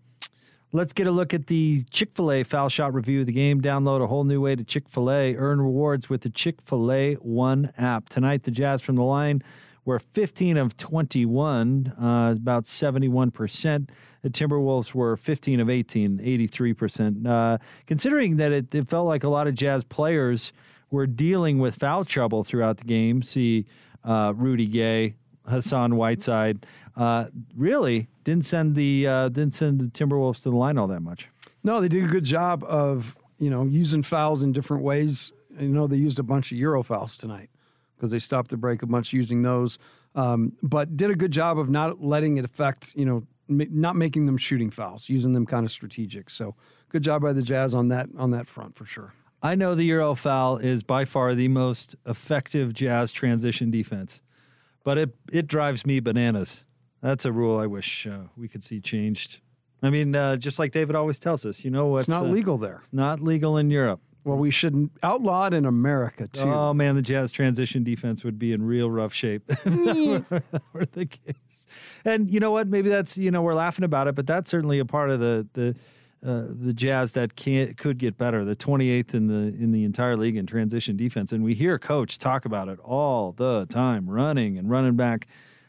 Let's get a look at the Chick fil A foul shot review of the game. Download a whole new way to Chick fil A. Earn rewards with the Chick fil A One app. Tonight, the Jazz from the line were 15 of 21, uh, about 71%. The Timberwolves were 15 of 18, 83%. Uh, considering that it, it felt like a lot of Jazz players were dealing with foul trouble throughout the game, see uh, Rudy Gay, Hassan Whiteside, uh, really didn't send the uh, didn't send the Timberwolves to the line all that much. No, they did a good job of you know using fouls in different ways. You know, they used a bunch of Euro fouls tonight because they stopped the break a bunch using those, um, but did a good job of not letting it affect you know not making them shooting fouls, using them kind of strategic. So good job by the Jazz on that on that front for sure. I know the Euro foul is by far the most effective Jazz transition defense, but it it drives me bananas. That's a rule I wish uh, we could see changed. I mean, uh, just like David always tells us, you know what's It's not uh, legal there. It's not legal in Europe. Well, we should outlaw it in America too. Oh man, the Jazz transition defense would be in real rough shape if that were, that were the case. And you know what? Maybe that's you know we're laughing about it, but that's certainly a part of the the uh, the Jazz that can could get better. The 28th in the in the entire league in transition defense, and we hear coach talk about it all the time, running and running back.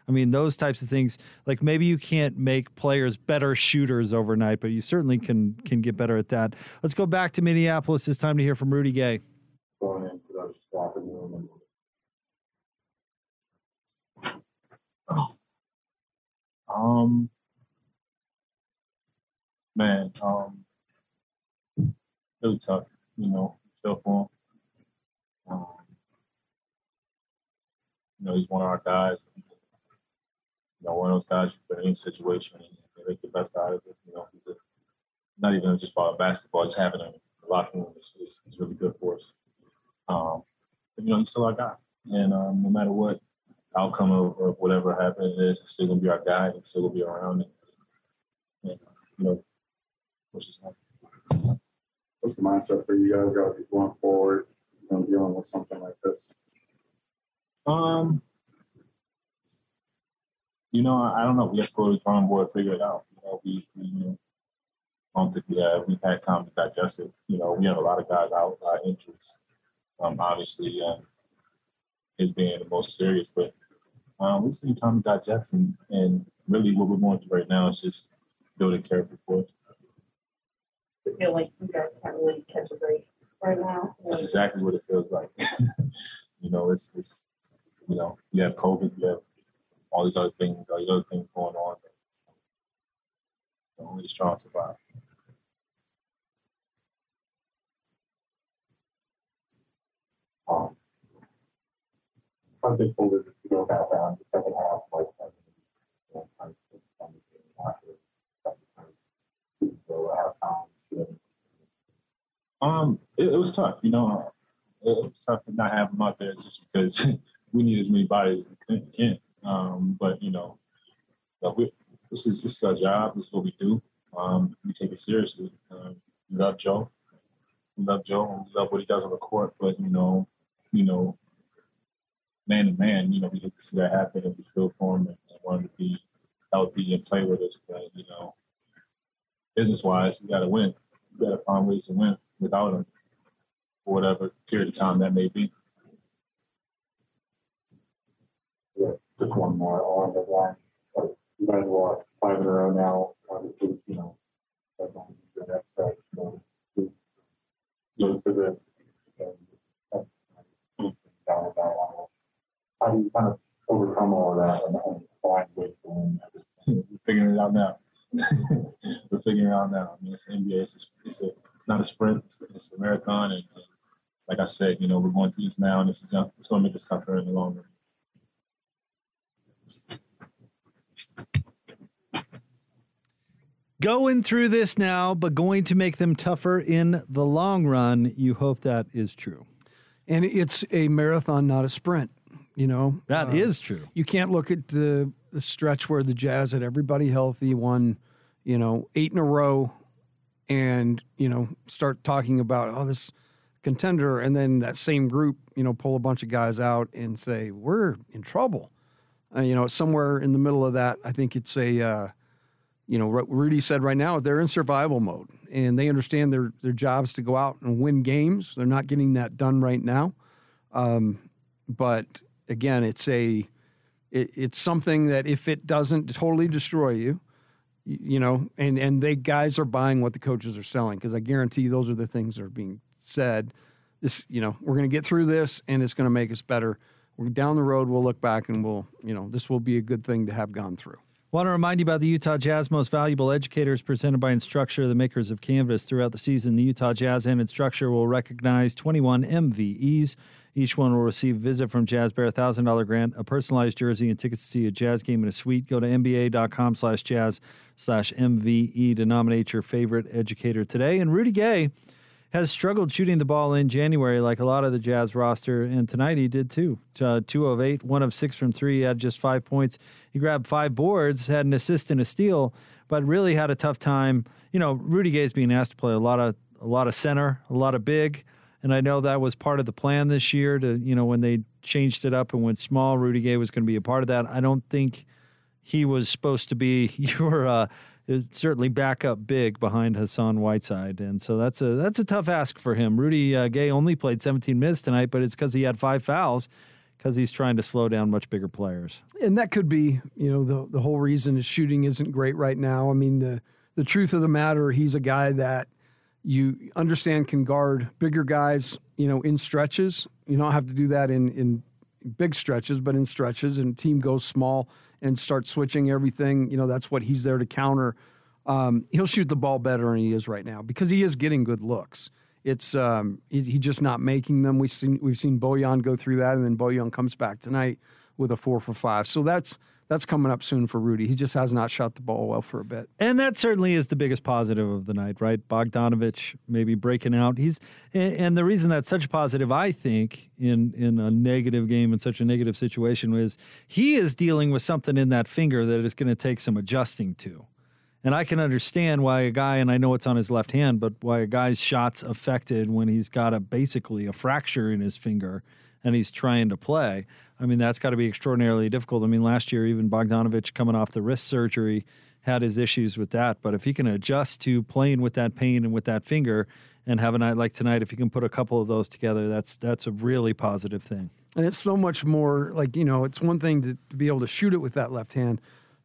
I mean, those types of things. Like maybe you can't make players better shooters overnight, but you certainly can can get better at that. Let's go back to Minneapolis. It's time to hear from Rudy Gay. room Um, man, um, really tough. You know, feel for him. Um, you know, he's one of our guys. You know, one of those guys you put in any situation and they make the best out of it. You know, he's a, not even just about basketball, just having a locker room is, is, is really good for us. Um, but, you know, he's still our guy, and um, no matter what outcome of, of whatever happens is, he's still gonna be our guy. He's still gonna be around. And, and you know, which is happy. What's the mindset for you guys? Got to be going forward, you know, dealing with something like this. Um, you know, I, don't know. We have to go to the drawing board, figure it out. You know, we, we you know, I don't think we have. We've had time to digest it. You know, we have a lot of guys out, lot of injuries. Um, obviously, um, is being the most serious. But um, we just need time to digest, and, and really what we're going through right now is just building character for us. I feel like you guys can't really catch a break right now. That's exactly what it feels like. you know, it's it's you know, you have COVID, you have all these other things, all these other things going on. Only the strong survive. Um, I think COVID to go back down the second half, like you know, kind Um, it, it, was tough, you know. It was tough to not have them out there just because we need as many bodies as we can. Um, but you know, we, this is is our job. This is what we do. Um, we take it seriously. Um, we love Joe. We love Joe. We love what he does on the court. But you know, you know, man to man, you know, we hate to see that happen, and we feel for him and, and want him to be healthy and play with us. But you know, business wise, we got to win. We got to find ways to win without him for whatever period of time that may be. Yeah, just one more along that line. But you guys lost five in a row now. Obviously, you know, that's the next stretch. So the and, and down. How do you kind of overcome all of that and, find ways to win? We're figuring it out now. We're figuring it out now. I mean, it's the NBA. It's a, it's, a, it's not a sprint. It's, a, it's a marathon. And, and, like I said, you know, we're going through this now, and this is it's going to make us tougher in the long run. Going through this now, but going to make them tougher in the long run. You hope that is true. And it's a marathon, not a sprint. You know that uh, is true. You can't look at the the stretch where the Jazz had everybody healthy, won, you know, eight in a row, and you know start talking about oh this contender, and then that same group, you know, pull a bunch of guys out and say we're in trouble. Uh, you know, somewhere in the middle of that, I think it's a. Uh, you know, what Rudy said right now, they're in survival mode and they understand their their jobs to go out and win games. They're not getting that done right now, um, but again, it's a it, it's something that if it doesn't totally destroy you, you, you know, and and they guys are buying what the coaches are selling because I guarantee those are the things that are being said. This, you know, we're going to get through this and it's going to make us better. We're down the road. We'll look back and we'll, you know, this will be a good thing to have gone through. Want to remind you about the Utah Jazz Most Valuable Educators presented by Instructure, the makers of Canvas. Throughout the season, the Utah Jazz and Instructure will recognize 21 MVEs. Each one will receive a visit from Jazz Bear, a $1,000 grant, a personalized jersey, and tickets to see a Jazz game in a suite. Go to nba.com slash jazz slash MVE to nominate your favorite educator today. And Rudy Gay has struggled shooting the ball in January, like a lot of the Jazz roster, and tonight he did too. Uh, two of eight, one of six from three. He had just five points. He grabbed five boards, had an assist and a steal, but really had a tough time. You know, Rudy Gay is being asked to play a lot of a lot of center, a lot of big, and I know that was part of the plan this year. To you know, when they changed it up and went small, Rudy Gay was going to be a part of that. I don't think he was supposed to be your uh, certainly back up big behind Hassan Whiteside, and so that's a that's a tough ask for him. Rudy uh, Gay only played 17 minutes tonight, but it's because he had five fouls because he's trying to slow down much bigger players. And that could be, you know, the the whole reason his shooting isn't great right now. I mean, the the truth of the matter, he's a guy that you understand can guard bigger guys, you know, in stretches. You don't have to do that in in big stretches, but in stretches, and team goes small and start switching everything. You know, that's what he's there to counter. Um, he'll shoot the ball better than he is right now because he is getting good looks. It's um, he, he's just not making them. We've seen we've seen Bojan go through that, and then Bojan comes back tonight with a four for five. So that's that's coming up soon for Rudy. He just has not shot the ball well for a bit. And that certainly is the biggest positive of the night, right? Bogdanovic maybe breaking out. He's and the reason that's such a positive, I think, in in a negative game in such a negative situation is he is dealing with something in that finger that is going to take some adjusting to. And I can understand why a guy, and I know it's on his left hand, but why a guy's shot's affected when he's got a basically a fracture in his finger and he's trying to play. I mean, that's got to be extraordinarily difficult. I mean, last year, even Bogdanovic coming off the wrist surgery had his issues with that. But if he can adjust to playing with that pain and with that finger and have a night like tonight, if he can put a couple of those together, that's that's a really positive thing. And it's so much more like, you know, it's one thing to, to be able to shoot it with that left hand,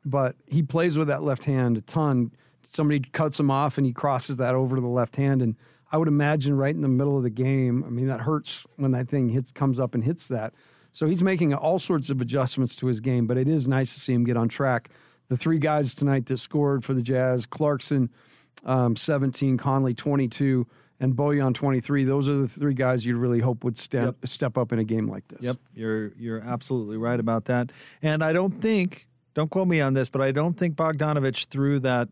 but he plays with that left hand a ton. Somebody cuts him off and he crosses that over to the left hand. And I would imagine right in the middle of the game, I mean, that hurts when that thing hits, comes up and hits that. So he's making all sorts of adjustments to his game, but it is nice to see him get on track. The three guys tonight that scored for the Jazz Clarkson, um, 17, Conley, 22 and Bojan 23. Those are the three guys you'd really hope would step yep. step up in a game like this. Yep, you're you're absolutely right about that. And I don't think, don't quote me on this, but I don't think Bogdanovic threw that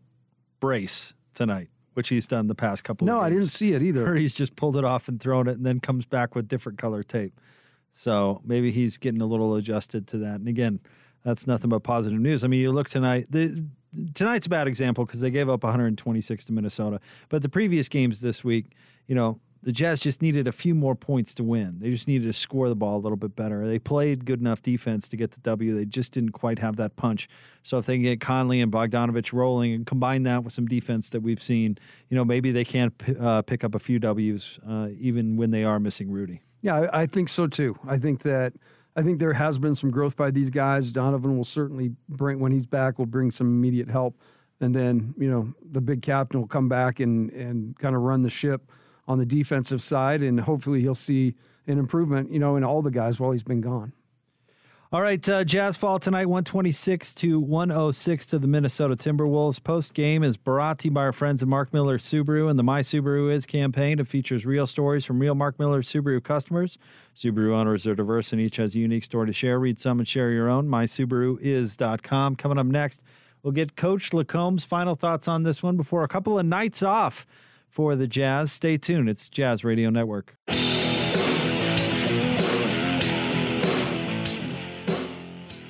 brace tonight, which he's done the past couple. No, of I didn't see it either. Or he's just pulled it off and thrown it, and then comes back with different color tape. So maybe he's getting a little adjusted to that. And again, that's nothing but positive news. I mean, you look tonight. The, tonight's a bad example because they gave up 126 to Minnesota. But the previous games this week, you know, the Jazz just needed a few more points to win. They just needed to score the ball a little bit better. They played good enough defense to get the W. They just didn't quite have that punch. So if they can get Conley and Bogdanovic rolling and combine that with some defense that we've seen, you know, maybe they can uh, pick up a few Ws uh, even when they are missing Rudy. Yeah, I, I think so too. I think that I think there has been some growth by these guys. Donovan will certainly bring when he's back will bring some immediate help, and then you know the big captain will come back and and kind of run the ship on the defensive side, and hopefully he'll see an improvement. You know, in all the guys while he's been gone. All right, uh, Jazz fall tonight, 126 to 106 to the Minnesota Timberwolves. Post game is brought to you by our friends at Mark Miller Subaru and the My Subaru Is campaign. It features real stories from real Mark Miller Subaru customers. Subaru owners are diverse and each has a unique story to share. Read some and share your own. MySubaruIs.com. Coming up next, we'll get Coach LaComb's final thoughts on this one before a couple of nights off for the Jazz. Stay tuned. It's Jazz Radio Network.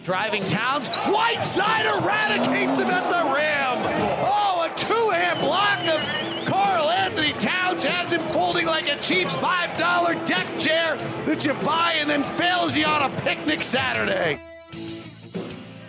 Driving Towns, Whiteside eradicates him at the rim. Oh, a two-hand block of Karl-Anthony Towns has him folding like a cheap $5 deck chair that you buy and then fails you on a picnic Saturday.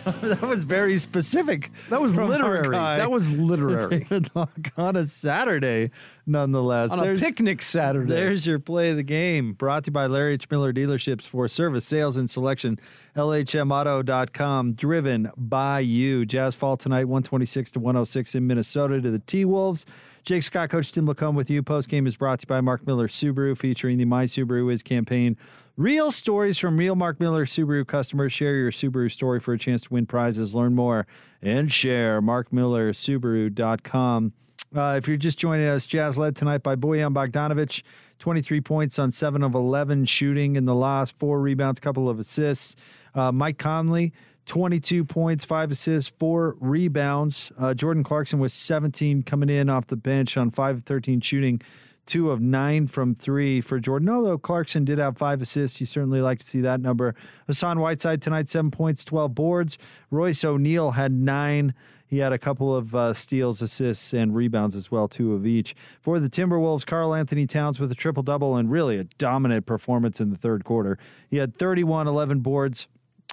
that was very specific. That was literary. That was literary. On a Saturday, nonetheless. On there's, a picnic Saturday. There's your play of the game. Brought to you by Larry H. Miller Dealerships for service, sales, and selection. LHMauto.com. Driven by you. Jazz fall tonight, 126 to 106 in Minnesota to the T Wolves. Jake Scott, Coach Tim LaComb with you. Post game is brought to you by Mark Miller Subaru, featuring the My Subaru Is campaign. Real stories from real Mark Miller Subaru customers. Share your Subaru story for a chance to win prizes. Learn more and share. MarkMillerSubaru.com. Uh, if you're just joining us, Jazz led tonight by Bojan Bogdanovic, 23 points on 7 of 11 shooting in the last, four rebounds, couple of assists. Uh, Mike Conley, 22 points, five assists, four rebounds. Uh, Jordan Clarkson was 17 coming in off the bench on 5 of 13 shooting two of nine from three for Jordan. Although Clarkson did have five assists, you certainly like to see that number. Hassan Whiteside tonight, seven points, 12 boards. Royce O'Neal had nine. He had a couple of uh, steals, assists, and rebounds as well, two of each. For the Timberwolves, Karl-Anthony Towns with a triple double and really a dominant performance in the third quarter. He had 31, 11 boards,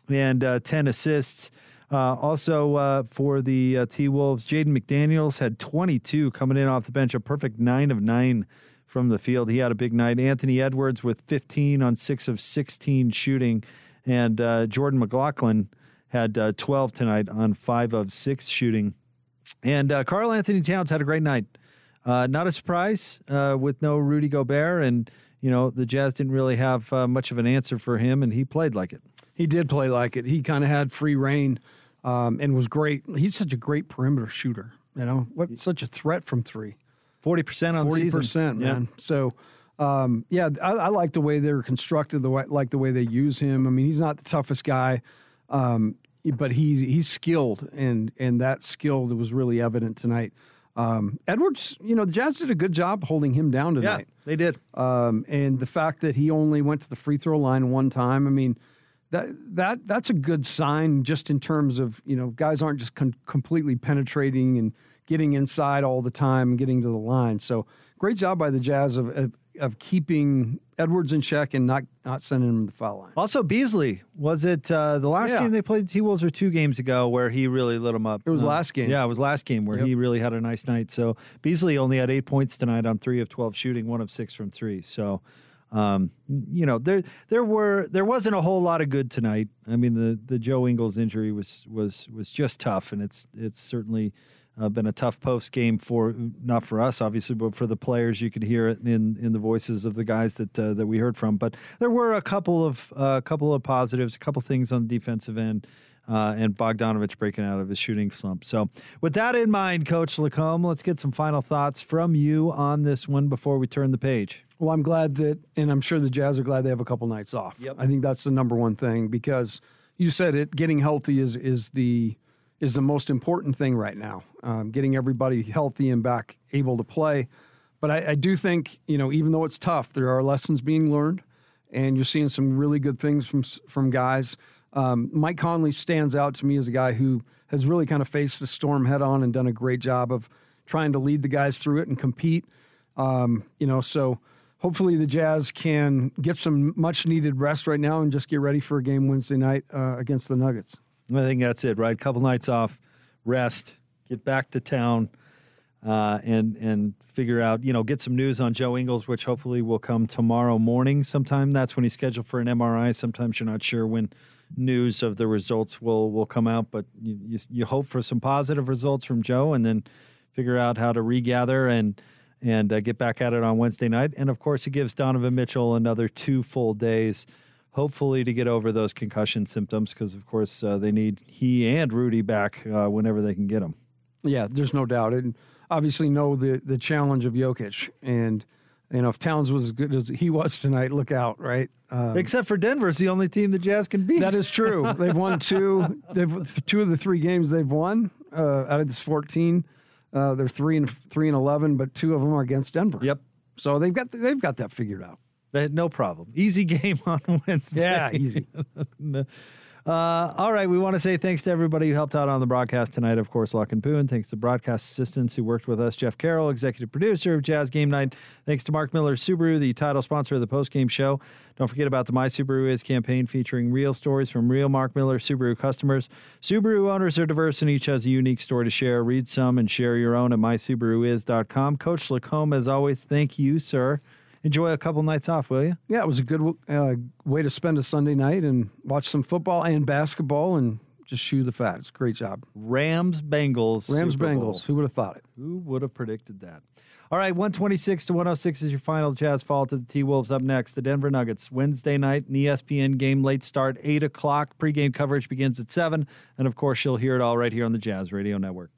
and uh, 10 assists. Uh, also uh, for the uh, T Wolves, Jaden McDaniels had 22 coming in off the bench, a perfect nine of nine from the field. He had a big night. Anthony Edwards with 15 on six of 16 shooting, and uh, Jordan McLaughlin had uh, 12 tonight on five of six shooting. And uh, Karl-Anthony Towns had a great night. not a surprise with no Rudy Gobert, and you know the Jazz didn't really have much of an answer for him, and he played like it. He did play like it. He kind of had free reign um, and was great. He's such a great perimeter shooter. You know, what such a threat from three. Forty percent on 40%, percent, man. Yeah. So, um, yeah, I, I, like the way they're constructed. The way, like the way they use him. I mean, he's not the toughest guy, um, but he he's skilled, and and that skill that was really evident tonight. Um, Edwards, you know, the Jazz did a good job holding him down tonight. Yeah, they did. Um, and the fact that he only went to the free throw line one time, I mean, that that that's a good sign just in terms of you know guys aren't just con- completely penetrating and getting inside all the time and getting to the line. So great job by the Jazz of of, of keeping Edwards in check and not not sending him to the foul line. Also Beasley was it uh, the last yeah. game they played T Wolves or two games ago where he really lit them up. It was uh, last game. Yeah, it was last game where yep. he really had a nice night. So Beasley only had eight points tonight on three of twelve shooting, one of six from three. So. Um, you know, there there were there wasn't a whole lot of good tonight. I mean, the the Joe Ingles injury was was was just tough, and it's it's certainly uh, been a tough post game for not for us obviously, but for the players. You could hear it in in the voices of the guys that uh, that we heard from. But there were a couple of a uh, couple of positives, a couple things on the defensive end. Uh, and Bogdanovic breaking out of his shooting slump. So, with that in mind, Coach LaComb, let's get some final thoughts from you on this one before we turn the page. Well, I'm glad that, and I'm sure the Jazz are glad they have a couple nights off. Yep. I think that's the number one thing because you said it. Getting healthy is is the is the most important thing right now. Um, getting everybody healthy and back able to play. But I, I, do think you know, even though it's tough, there are lessons being learned, and you're seeing some really good things from from guys. Um, Mike Conley stands out to me as a guy who has really kind of faced the storm head on and done a great job of trying to lead the guys through it and compete. Um, you know, so hopefully the Jazz can get some much needed rest right now and just get ready for a game Wednesday night uh, against the Nuggets. I think that's it, right? Couple nights off, rest, get back to town, uh, and and figure out, you know, get some news on Joe Ingles, which hopefully will come tomorrow morning. Sometime that's when he's scheduled for an MRI. Sometimes you're not sure when news of the results will will come out, but you you, you hope for some positive results from Joe, and then figure out how to regather and and uh, get back at it on Wednesday night. And of course, it gives Donovan Mitchell another two full days hopefully to get over those concussion symptoms because of course uh, they need he and Rudy back uh, whenever they can get them. Yeah, there's no doubt, and obviously know the the challenge of Jokic, and you know if Towns was as good as he was tonight, look out, right? Um, Except for Denver, it's the only team the Jazz can beat. That is true. they've won two. They've two of the three games they've won uh, out of this 14. Uh, they're three and three and 11, but two of them are against Denver. Yep. So they've got they've got that figured out. No problem. Easy game on Wednesday. Yeah, easy. Uh, all right, we want to say thanks to everybody who helped out on the broadcast tonight. Of course, Locke and Boone. Thanks to broadcast assistants who worked with us. Jeff Carroll, executive producer of Jazz Game Night. Thanks to Mark Miller Subaru, the title sponsor of the post-game show. Don't forget about the My Subaru Is campaign featuring real stories from real Mark Miller Subaru customers. Subaru owners are diverse and each has a unique story to share. Read some and share your own at mysubaruis.com. Coach LaComb, as always, thank you, sir enjoy a couple nights off, will you? Yeah, it was a good uh, way to spend a Sunday night and watch some football and basketball and just shoe the fat. It's a great job. Rams Bengals. Rams Bengals. Who would have thought it? Who would have predicted that? All right, 126 to 106 is your final Jazz fall to the T Wolves. Up next, the Denver Nuggets. Wednesday night, an ESPN game, late start, 8 o'clock. Pregame coverage begins at 7. And of course, you'll hear it all right here on the Jazz Radio Network.